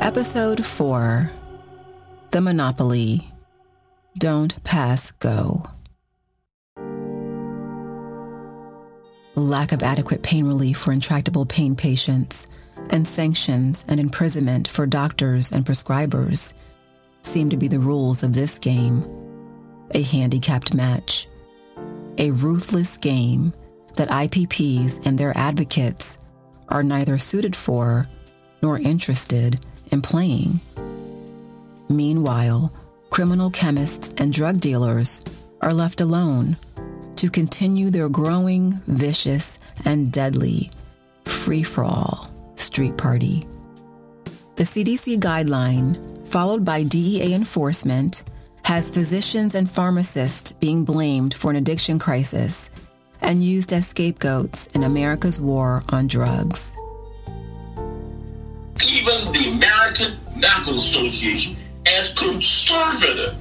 Episode 4 The Monopoly Don't Pass Go. Lack of adequate pain relief for intractable pain patients and sanctions and imprisonment for doctors and prescribers seem to be the rules of this game. A handicapped match. A ruthless game that IPPs and their advocates are neither suited for nor interested in playing. Meanwhile, criminal chemists and drug dealers are left alone to continue their growing, vicious, and deadly free for all street party. The CDC guideline, followed by DEA enforcement, has physicians and pharmacists being blamed for an addiction crisis and used as scapegoats in America's war on drugs. Even the American Medical Association, as conservative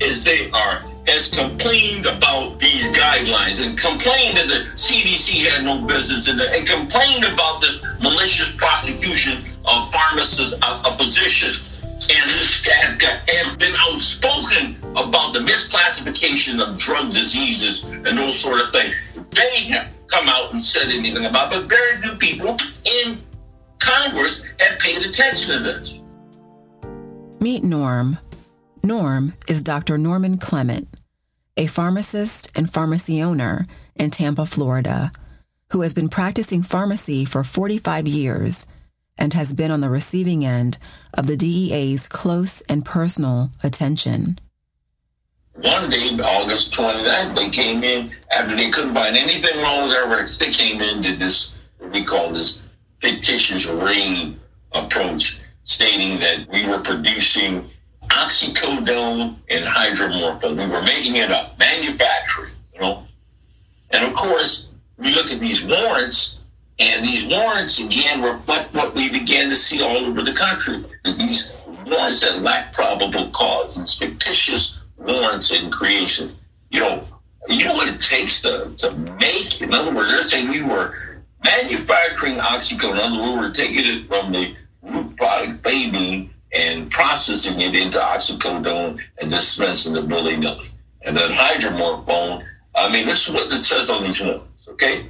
as they are, has complained about these guidelines and complained that the CDC had no business in there and complained about this malicious prosecution of pharmacists, of, of physicians, and have been outspoken about the misclassification of drug diseases and those sort of things. They have come out and said anything about it, but very few people in Congress have paid attention to this. Meet Norm. Norm is Dr. Norman Clement, a pharmacist and pharmacy owner in Tampa, Florida, who has been practicing pharmacy for 45 years and has been on the receiving end of the DEA's close and personal attention. One day, August 29th, they came in after they couldn't find anything wrong with their records. They came in did this, what we call this fictitious ring approach, stating that we were producing oxycodone and hydromorphone. We were making it up, manufacturing, you know. And of course, we look at these warrants, and these warrants again reflect what we began to see all over the country. These warrants that lack probable cause, these fictitious warrants in creation. You know, you know what it takes to, to make, in other words, they're saying we were manufacturing oxycodone. In other words, we were taking it from the root product, baby, and processing it into oxycodone and dispensing it willy-nilly. And then hydromorphone, I mean, this is what it says on these warrants, okay?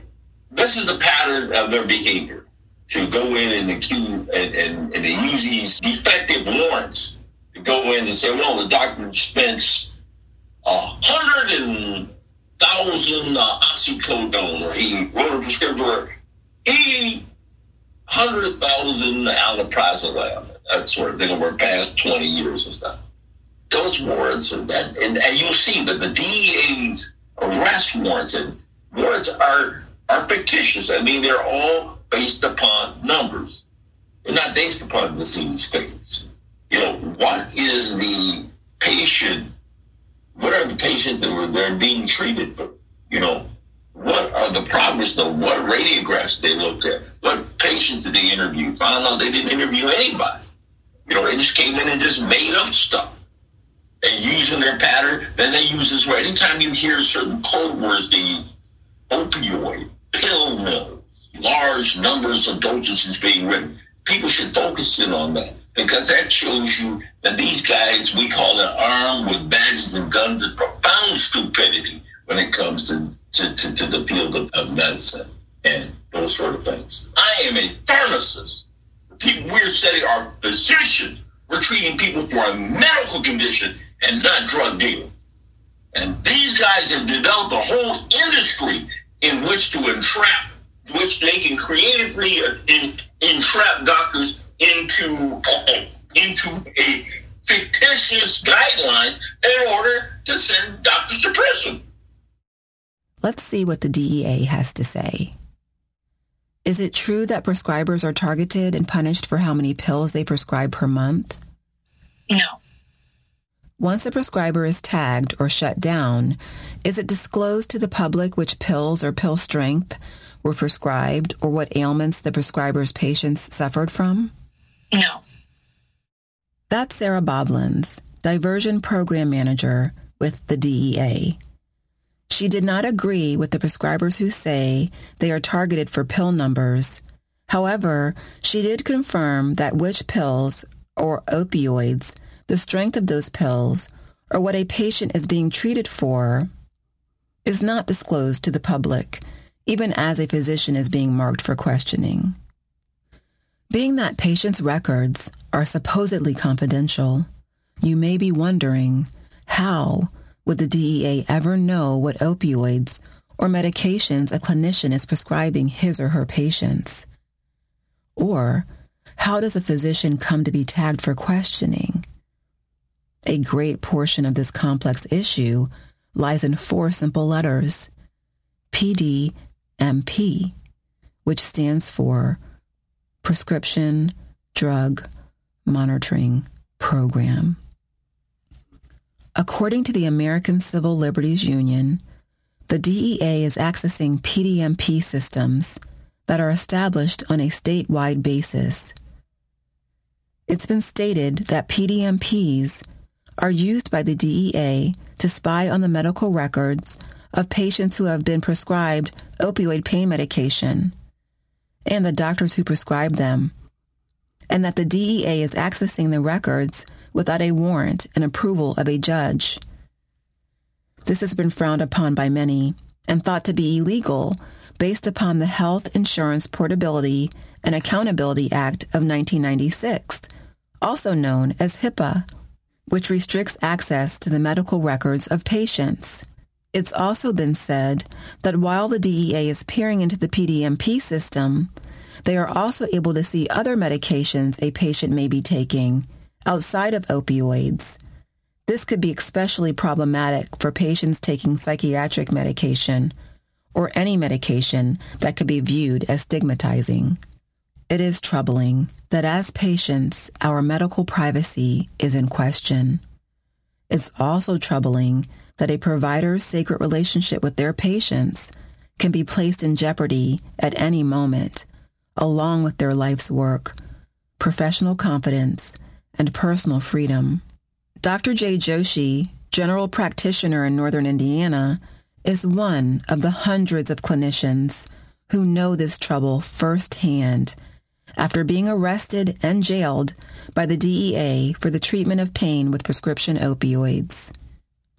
This is the pattern of their behavior to go in and accuse and, and, and they use these defective warrants to go in and say, well, the doctor dispensed a hundred and thousand uh, oxycodone, or he wrote a prescription for eighty hundred thousand alprazolam, that sort of thing over the past twenty years and stuff. Those warrants and that, and, and you'll see that the DEA's arrest warrants and warrants are are fictitious. I mean, they're all based upon numbers. They're not based upon the disease states. You know, what is the patient? What are the patients that were they're being treated for? You know, what are the progress of what radiographs they looked at? What patients did they interview? Found out they didn't interview anybody. You know, they just came in and just made up stuff. And using their pattern, then they use this word. Anytime you hear certain code words, they use opioid, pill mills, large numbers of dosages being written. People should focus in on that because that shows you that these guys, we call it armed with badges and guns and profound stupidity when it comes to, to, to, to the field of, of medicine and those sort of things. I am a pharmacist. People we're studying are physicians. We're treating people for a medical condition and not drug dealing. And these guys have developed a whole industry in which to entrap, which they can creatively entrap doctors into into a fictitious guideline in order to send doctors to prison. Let's see what the DEA has to say. Is it true that prescribers are targeted and punished for how many pills they prescribe per month? No. Once a prescriber is tagged or shut down, is it disclosed to the public which pills or pill strength were prescribed or what ailments the prescriber's patients suffered from? No. That's Sarah Boblins, Diversion Program Manager with the DEA. She did not agree with the prescribers who say they are targeted for pill numbers. However, she did confirm that which pills or opioids, the strength of those pills, or what a patient is being treated for is not disclosed to the public, even as a physician is being marked for questioning. Being that patients' records are supposedly confidential, you may be wondering how would the DEA ever know what opioids or medications a clinician is prescribing his or her patients? Or how does a physician come to be tagged for questioning? A great portion of this complex issue lies in four simple letters PDMP, which stands for Prescription Drug Monitoring Program. According to the American Civil Liberties Union, the DEA is accessing PDMP systems that are established on a statewide basis. It's been stated that PDMPs are used by the DEA to spy on the medical records of patients who have been prescribed opioid pain medication and the doctors who prescribe them, and that the DEA is accessing the records without a warrant and approval of a judge. This has been frowned upon by many and thought to be illegal based upon the Health Insurance Portability and Accountability Act of 1996, also known as HIPAA, which restricts access to the medical records of patients. It's also been said that while the DEA is peering into the PDMP system, they are also able to see other medications a patient may be taking outside of opioids. This could be especially problematic for patients taking psychiatric medication or any medication that could be viewed as stigmatizing. It is troubling that as patients, our medical privacy is in question. It's also troubling that a provider's sacred relationship with their patients can be placed in jeopardy at any moment, along with their life's work, professional confidence, and personal freedom. Dr. Jay Joshi, general practitioner in Northern Indiana, is one of the hundreds of clinicians who know this trouble firsthand after being arrested and jailed by the DEA for the treatment of pain with prescription opioids.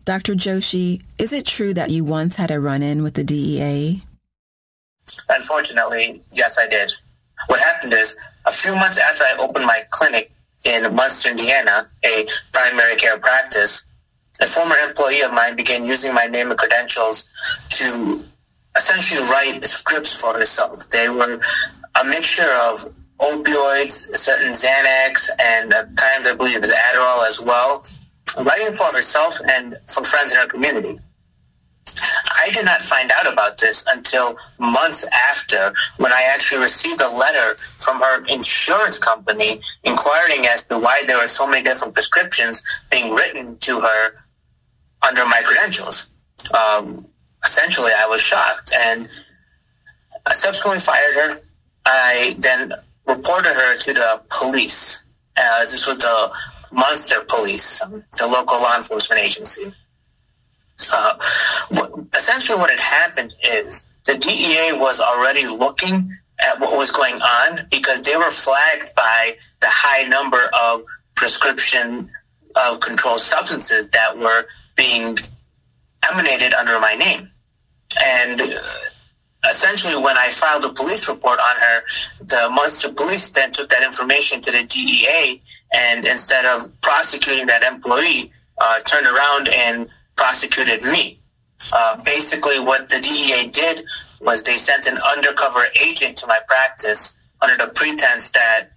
Dr. Joshi, is it true that you once had a run in with the DEA? Unfortunately, yes, I did. What happened is, a few months after I opened my clinic in Munster, Indiana, a primary care practice, a former employee of mine began using my name and credentials to essentially write scripts for herself. They were a mixture of opioids, certain Xanax, and at times I believe it was Adderall as well, writing for herself and for friends in her community. I did not find out about this until months after when I actually received a letter from her insurance company inquiring as to why there were so many different prescriptions being written to her under my credentials. Um, essentially, I was shocked and I subsequently fired her. I then reported her to the police. Uh, this was the Munster Police, the local law enforcement agency. What, essentially, what had happened is the DEA was already looking at what was going on because they were flagged by the high number of prescription of controlled substances that were being emanated under my name. And uh, essentially, when I filed a police report on her, the Munster police then took that information to the DEA, and instead of prosecuting that employee, uh, turned around and prosecuted me. Uh, basically, what the DEA did was they sent an undercover agent to my practice under the pretense that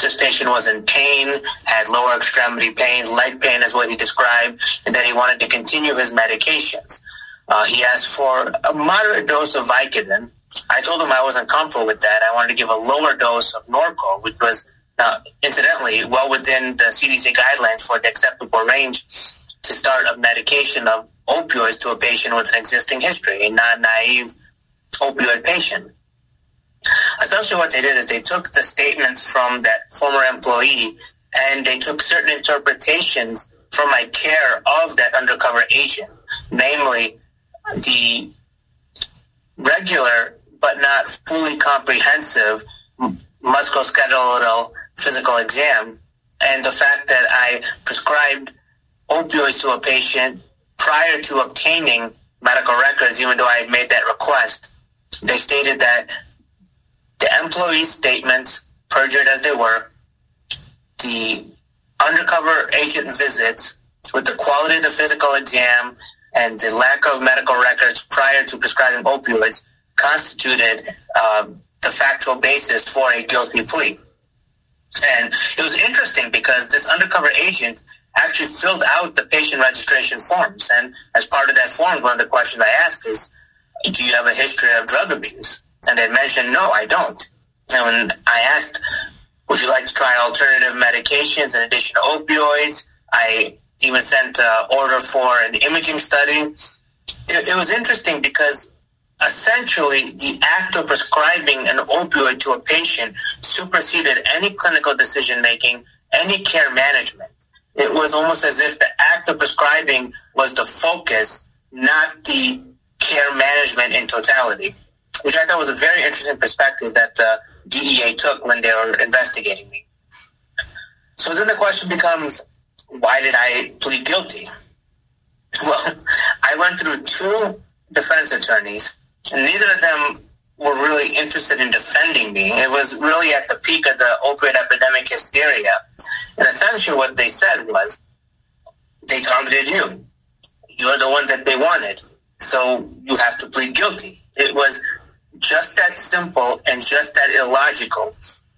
this patient was in pain, had lower extremity pain, leg pain is what he described, and that he wanted to continue his medications. Uh, he asked for a moderate dose of Vicodin. I told him I wasn't comfortable with that. I wanted to give a lower dose of Norco, which was, uh, incidentally, well within the CDC guidelines for the acceptable range to start a medication of opioids to a patient with an existing history, a non-naive opioid patient. Essentially, what they did is they took the statements from that former employee and they took certain interpretations from my care of that undercover agent, namely the regular but not fully comprehensive musculoskeletal physical exam and the fact that I prescribed opioids to a patient prior to obtaining medical records, even though I had made that request. They stated that the employee statements, perjured as they were, the undercover agent visits with the quality of the physical exam and the lack of medical records prior to prescribing opioids constituted uh, the factual basis for a guilty plea. And it was interesting because this undercover agent actually filled out the patient registration forms. And as part of that form, one of the questions I asked is, do you have a history of drug abuse? And they mentioned, no, I don't. And I asked, would you like to try alternative medications in addition to opioids? I even sent an order for an imaging study. It, it was interesting because essentially the act of prescribing an opioid to a patient superseded any clinical decision making, any care management. It was almost as if the act of prescribing was the focus, not the care management in totality, which I thought was a very interesting perspective that uh, the DEA took when they were investigating me. So then the question becomes, why did I plead guilty? Well, I went through two defense attorneys, and neither of them were really interested in defending me. It was really at the peak of the opioid epidemic hysteria. And essentially what they said was, they targeted you. You're the one that they wanted. So you have to plead guilty. It was just that simple and just that illogical.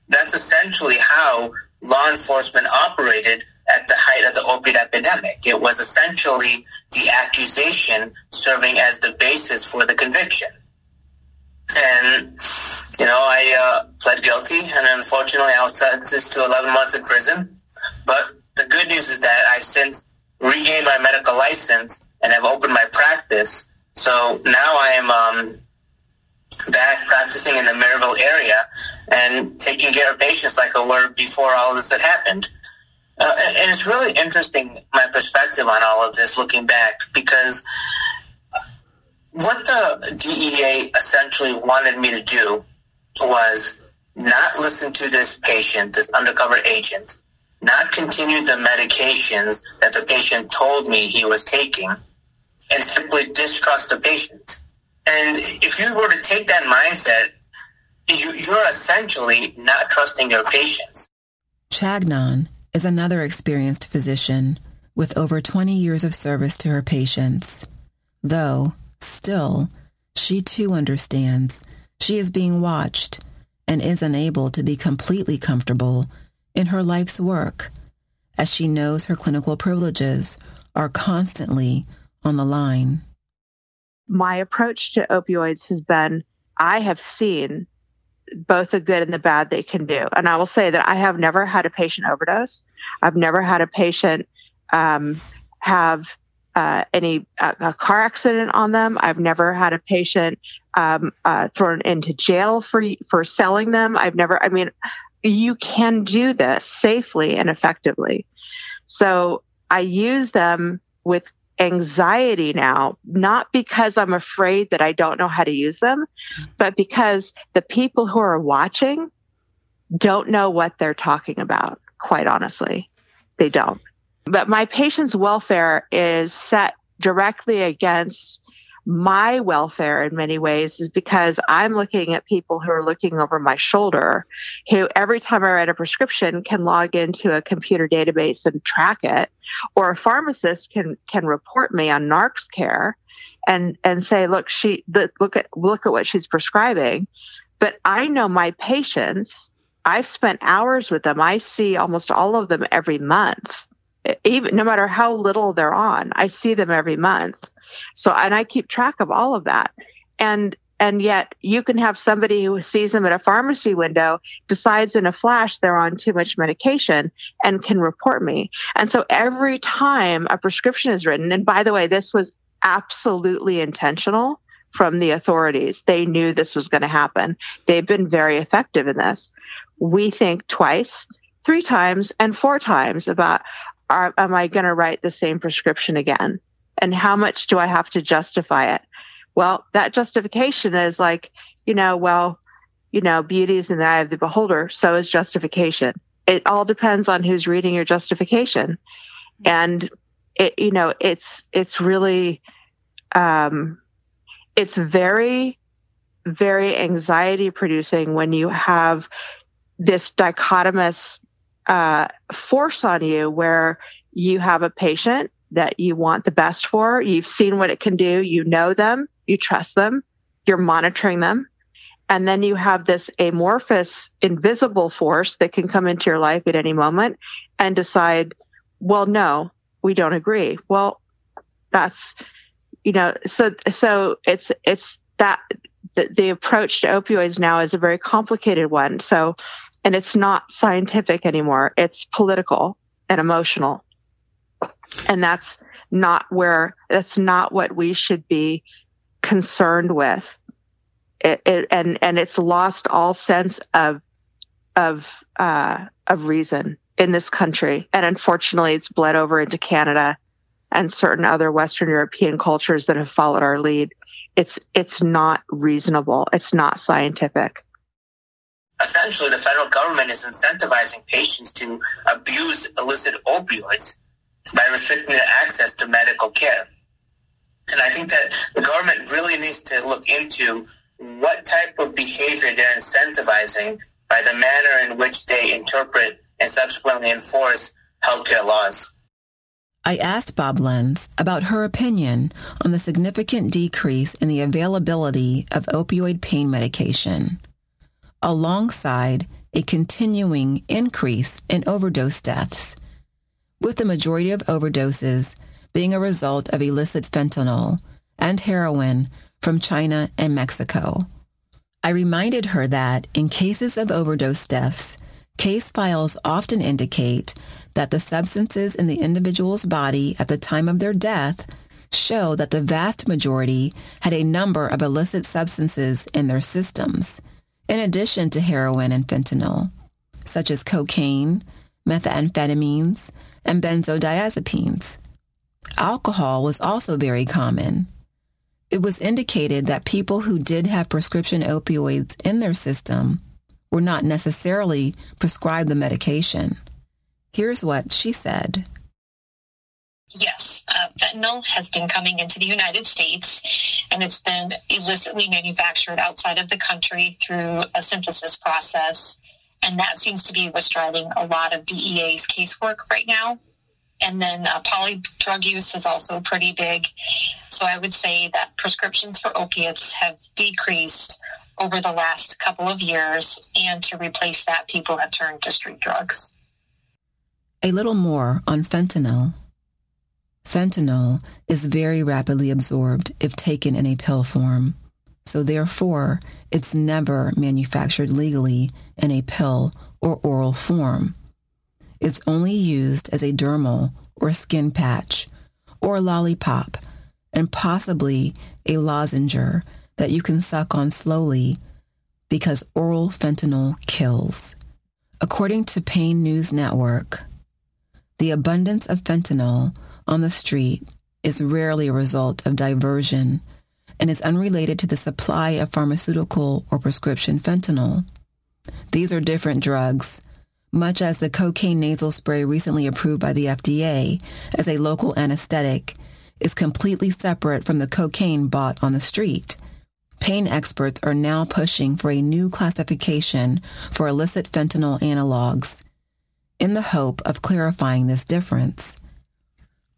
That's essentially how law enforcement operated at the height of the opiate epidemic. It was essentially the accusation serving as the basis for the conviction. And, you know, I uh, pled guilty, and unfortunately, I was sentenced to 11 months in prison. But the good news is that I've since regained my medical license and have opened my practice. So now I am um, back practicing in the Merrillville area and taking care of patients like I were before all of this had happened. Uh, and it's really interesting my perspective on all of this looking back because what the DEA essentially wanted me to do was not listen to this patient, this undercover agent, not continue the medications that the patient told me he was taking, and simply distrust the patient. And if you were to take that mindset, you're essentially not trusting your patients. Chagnon is another experienced physician with over 20 years of service to her patients. Though, still, she too understands she is being watched and is unable to be completely comfortable in her life's work, as she knows her clinical privileges are constantly on the line. My approach to opioids has been I have seen both the good and the bad they can do. And I will say that I have never had a patient overdose. I've never had a patient um, have uh, any uh, a car accident on them. I've never had a patient um, uh, thrown into jail for for selling them. I've never. I mean, you can do this safely and effectively. So I use them with anxiety now, not because I'm afraid that I don't know how to use them, but because the people who are watching don't know what they're talking about, quite honestly. They don't. But my patient's welfare is set directly against my welfare in many ways is because I'm looking at people who are looking over my shoulder, who every time I write a prescription can log into a computer database and track it, or a pharmacist can can report me on NarxCare and and say, look, she look at look at what she's prescribing. But I know my patients. I've spent hours with them. I see almost all of them every month. Even no matter how little they're on, I see them every month so, and I keep track of all of that. And and yet you can have somebody who sees them at a pharmacy window decides in a flash they're on too much medication and can report me and so every time a prescription is written and by the way this was absolutely intentional from the authorities. They knew this was going to happen. They've been very effective in this. We think twice, three times, and four times about are, am I going to write the same prescription again? And how much do I have to justify it? Well, that justification is like, you know, well, you know, beauty is in the eye of the beholder. So is justification. It all depends on who's reading your justification. And it, you know, it's, it's really, um, it's very, very anxiety producing when you have this dichotomous uh, force on you where you have a patient that you want the best for. You've seen what it can do. You know them. You trust them. You're monitoring them. And then you have this amorphous, invisible force that can come into your life at any moment and decide, well, no, we don't agree. Well, that's, you know, so, so it's, it's that the, the approach to opioids now is a very complicated one. So, and it's not scientific anymore. It's political and emotional. And that's not where, that's not what we should be concerned with. It, it, and, and it's lost all sense of, of, uh, of reason in this country. And unfortunately, it's bled over into Canada and certain other Western European cultures that have followed our lead. It's, it's not reasonable. It's not scientific essentially the federal government is incentivizing patients to abuse illicit opioids by restricting their access to medical care. And I think that the government really needs to look into what type of behavior they're incentivizing by the manner in which they interpret and subsequently enforce healthcare laws. I asked Bob Lenz about her opinion on the significant decrease in the availability of opioid pain medication alongside a continuing increase in overdose deaths, with the majority of overdoses being a result of illicit fentanyl and heroin from China and Mexico. I reminded her that in cases of overdose deaths, case files often indicate that the substances in the individual's body at the time of their death show that the vast majority had a number of illicit substances in their systems in addition to heroin and fentanyl, such as cocaine, methamphetamines, and benzodiazepines. Alcohol was also very common. It was indicated that people who did have prescription opioids in their system were not necessarily prescribed the medication. Here's what she said. Yes, uh, fentanyl has been coming into the United States and it's been illicitly manufactured outside of the country through a synthesis process. And that seems to be what's driving a lot of DEA's casework right now. And then uh, poly drug use is also pretty big. So I would say that prescriptions for opiates have decreased over the last couple of years. And to replace that, people have turned to street drugs. A little more on fentanyl. Fentanyl is very rapidly absorbed if taken in a pill form, so therefore it's never manufactured legally in a pill or oral form. It's only used as a dermal or skin patch or lollipop and possibly a lozenger that you can suck on slowly because oral fentanyl kills. According to Pain News Network, the abundance of fentanyl on the street is rarely a result of diversion and is unrelated to the supply of pharmaceutical or prescription fentanyl. These are different drugs, much as the cocaine nasal spray recently approved by the FDA as a local anesthetic is completely separate from the cocaine bought on the street. Pain experts are now pushing for a new classification for illicit fentanyl analogs in the hope of clarifying this difference.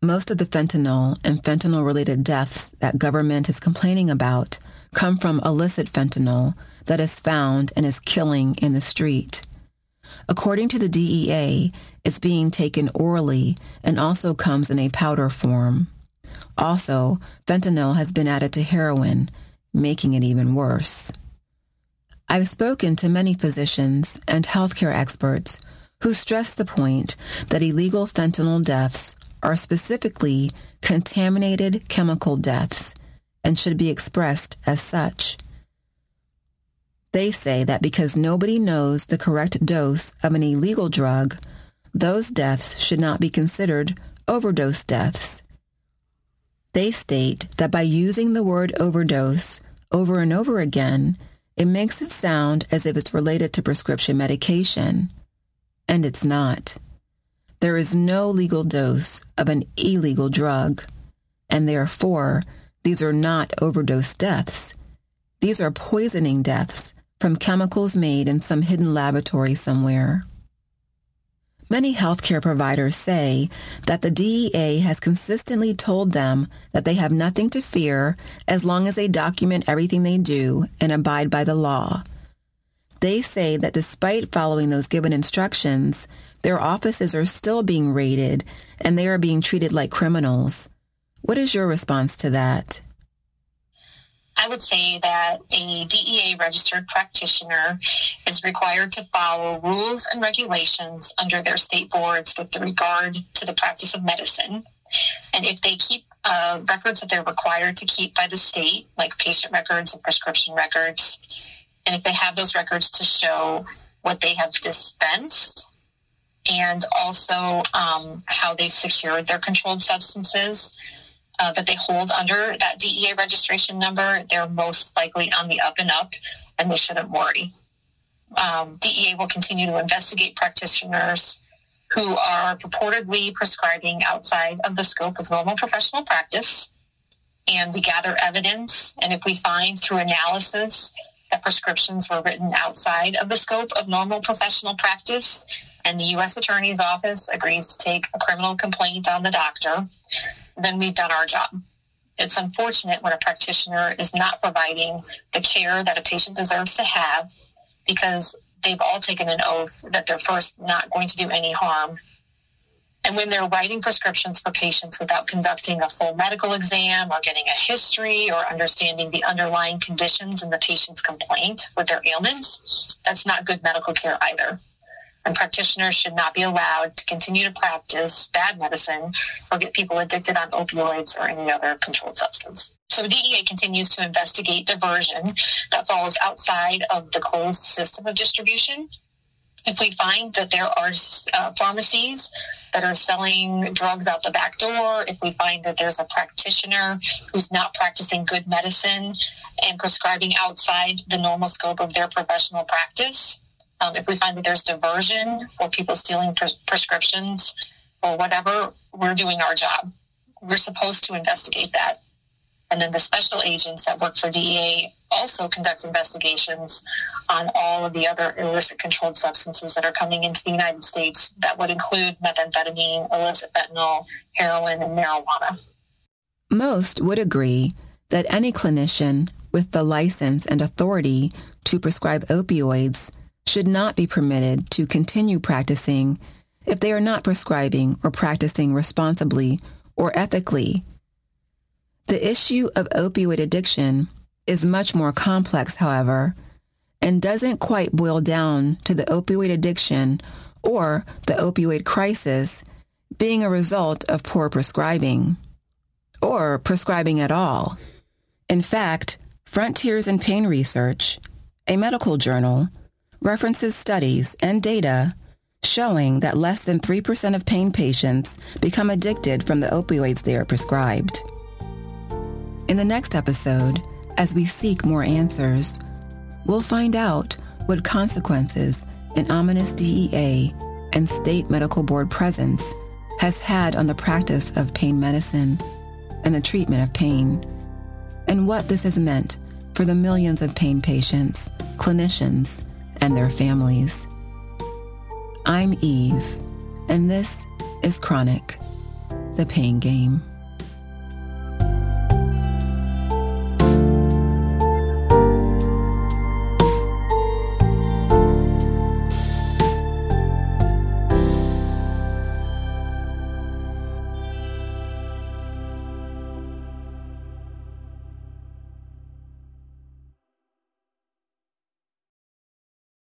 Most of the fentanyl and fentanyl related deaths that government is complaining about come from illicit fentanyl that is found and is killing in the street. According to the DEA, it's being taken orally and also comes in a powder form. Also, fentanyl has been added to heroin, making it even worse. I've spoken to many physicians and healthcare experts who stress the point that illegal fentanyl deaths are specifically contaminated chemical deaths and should be expressed as such. They say that because nobody knows the correct dose of an illegal drug, those deaths should not be considered overdose deaths. They state that by using the word overdose over and over again, it makes it sound as if it's related to prescription medication. And it's not. There is no legal dose of an illegal drug, and therefore, these are not overdose deaths. These are poisoning deaths from chemicals made in some hidden laboratory somewhere. Many healthcare providers say that the DEA has consistently told them that they have nothing to fear as long as they document everything they do and abide by the law. They say that despite following those given instructions, their offices are still being raided and they are being treated like criminals. What is your response to that? I would say that a DEA registered practitioner is required to follow rules and regulations under their state boards with regard to the practice of medicine. And if they keep uh, records that they're required to keep by the state, like patient records and prescription records, and if they have those records to show what they have dispensed and also um, how they secured their controlled substances, uh, that they hold under that DEA registration number, they're most likely on the up and up, and they shouldn't worry. Um, DEA will continue to investigate practitioners who are purportedly prescribing outside of the scope of normal professional practice. And we gather evidence, and if we find through analysis that prescriptions were written outside of the scope of normal professional practice, and the U.S. Attorney's Office agrees to take a criminal complaint on the doctor, then we've done our job. It's unfortunate when a practitioner is not providing the care that a patient deserves to have because they've all taken an oath that they're first not going to do any harm. And when they're writing prescriptions for patients without conducting a full medical exam or getting a history or understanding the underlying conditions in the patient's complaint with their ailments, that's not good medical care either and practitioners should not be allowed to continue to practice bad medicine or get people addicted on opioids or any other controlled substance. So DEA continues to investigate diversion that falls outside of the closed system of distribution. If we find that there are uh, pharmacies that are selling drugs out the back door, if we find that there's a practitioner who's not practicing good medicine and prescribing outside the normal scope of their professional practice, um, if we find that there's diversion or people stealing pre- prescriptions or whatever, we're doing our job. We're supposed to investigate that. And then the special agents that work for DEA also conduct investigations on all of the other illicit controlled substances that are coming into the United States. That would include methamphetamine, illicit fentanyl, heroin, and marijuana. Most would agree that any clinician with the license and authority to prescribe opioids should not be permitted to continue practicing if they are not prescribing or practicing responsibly or ethically. The issue of opioid addiction is much more complex, however, and doesn't quite boil down to the opioid addiction or the opioid crisis being a result of poor prescribing or prescribing at all. In fact, Frontiers in Pain Research, a medical journal, references studies and data showing that less than 3% of pain patients become addicted from the opioids they are prescribed. In the next episode, as we seek more answers, we'll find out what consequences an ominous DEA and state medical board presence has had on the practice of pain medicine and the treatment of pain, and what this has meant for the millions of pain patients, clinicians, and their families. I'm Eve, and this is Chronic, the Pain Game.